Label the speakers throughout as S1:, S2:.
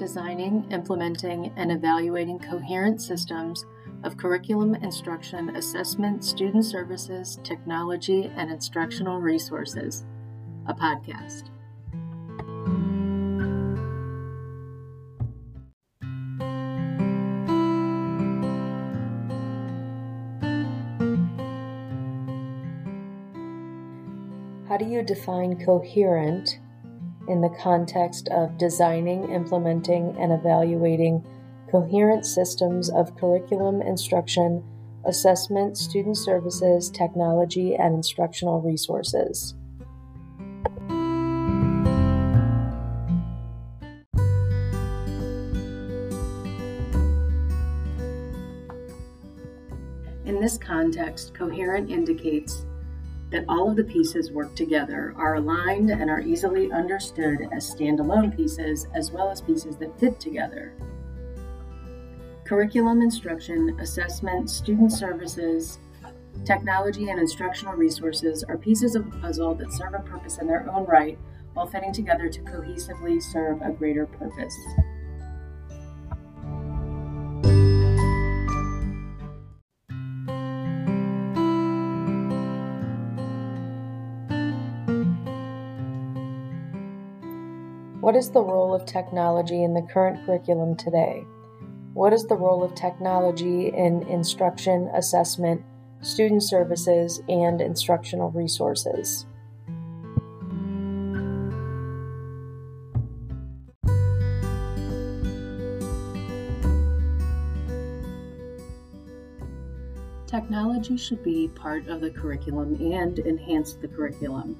S1: designing, implementing, and evaluating coherent systems of curriculum, instruction, assessment, student services, technology, and instructional resources, a podcast. How do you define coherent in the context of designing, implementing, and evaluating coherent systems of curriculum, instruction, assessment, student services, technology, and instructional resources. In this context, coherent indicates that all of the pieces work together, are aligned, and are easily understood as standalone pieces as well as pieces that fit together. Curriculum instruction, assessment, student services, technology, and instructional resources are pieces of the puzzle that serve a purpose in their own right while fitting together to cohesively serve a greater purpose. What is the role of technology in the current curriculum today? What is the role of technology in instruction, assessment, student services, and instructional resources? Technology should be part of the curriculum and enhance the curriculum.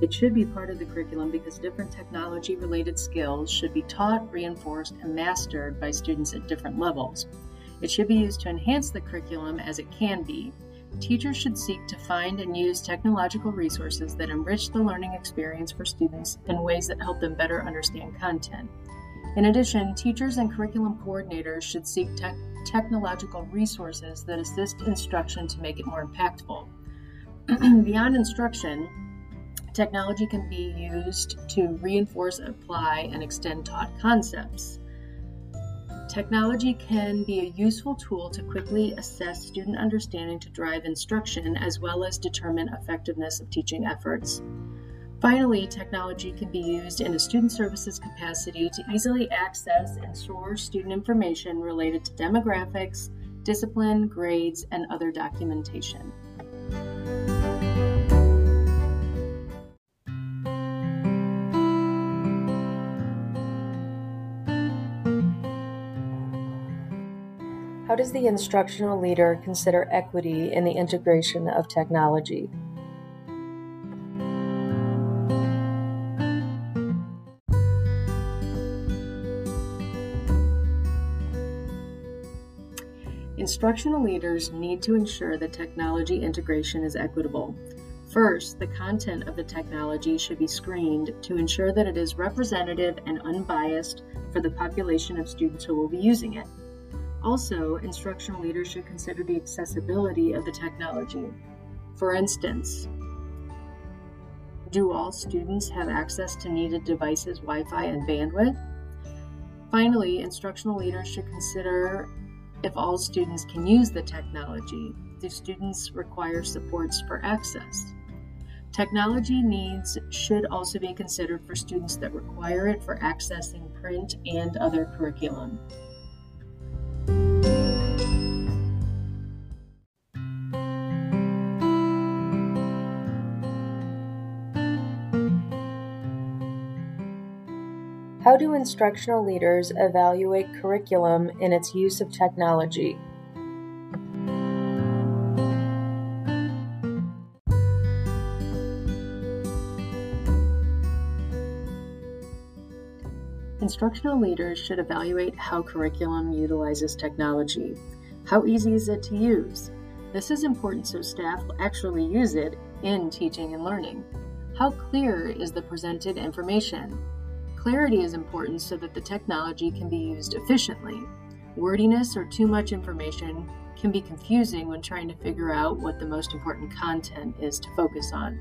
S1: It should be part of the curriculum because different technology related skills should be taught, reinforced, and mastered by students at different levels. It should be used to enhance the curriculum as it can be. Teachers should seek to find and use technological resources that enrich the learning experience for students in ways that help them better understand content. In addition, teachers and curriculum coordinators should seek te- technological resources that assist instruction to make it more impactful. Beyond instruction, Technology can be used to reinforce, apply, and extend taught concepts. Technology can be a useful tool to quickly assess student understanding to drive instruction as well as determine effectiveness of teaching efforts. Finally, technology can be used in a student services capacity to easily access and store student information related to demographics, discipline, grades, and other documentation. How does the instructional leader consider equity in the integration of technology? Instructional leaders need to ensure that technology integration is equitable. First, the content of the technology should be screened to ensure that it is representative and unbiased for the population of students who will be using it. Also, instructional leaders should consider the accessibility of the technology. For instance, do all students have access to needed devices, Wi Fi, and bandwidth? Finally, instructional leaders should consider if all students can use the technology. Do students require supports for access? Technology needs should also be considered for students that require it for accessing print and other curriculum. How do instructional leaders evaluate curriculum in its use of technology? Instructional leaders should evaluate how curriculum utilizes technology. How easy is it to use? This is important so staff will actually use it in teaching and learning. How clear is the presented information? clarity is important so that the technology can be used efficiently. Wordiness or too much information can be confusing when trying to figure out what the most important content is to focus on.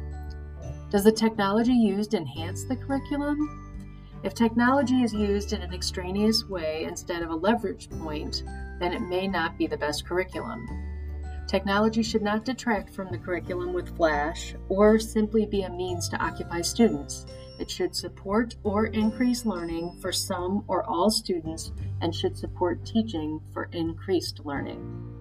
S1: Does the technology used enhance the curriculum? If technology is used in an extraneous way instead of a leverage point, then it may not be the best curriculum. Technology should not detract from the curriculum with flash or simply be a means to occupy students. It should support or increase learning for some or all students and should support teaching for increased learning.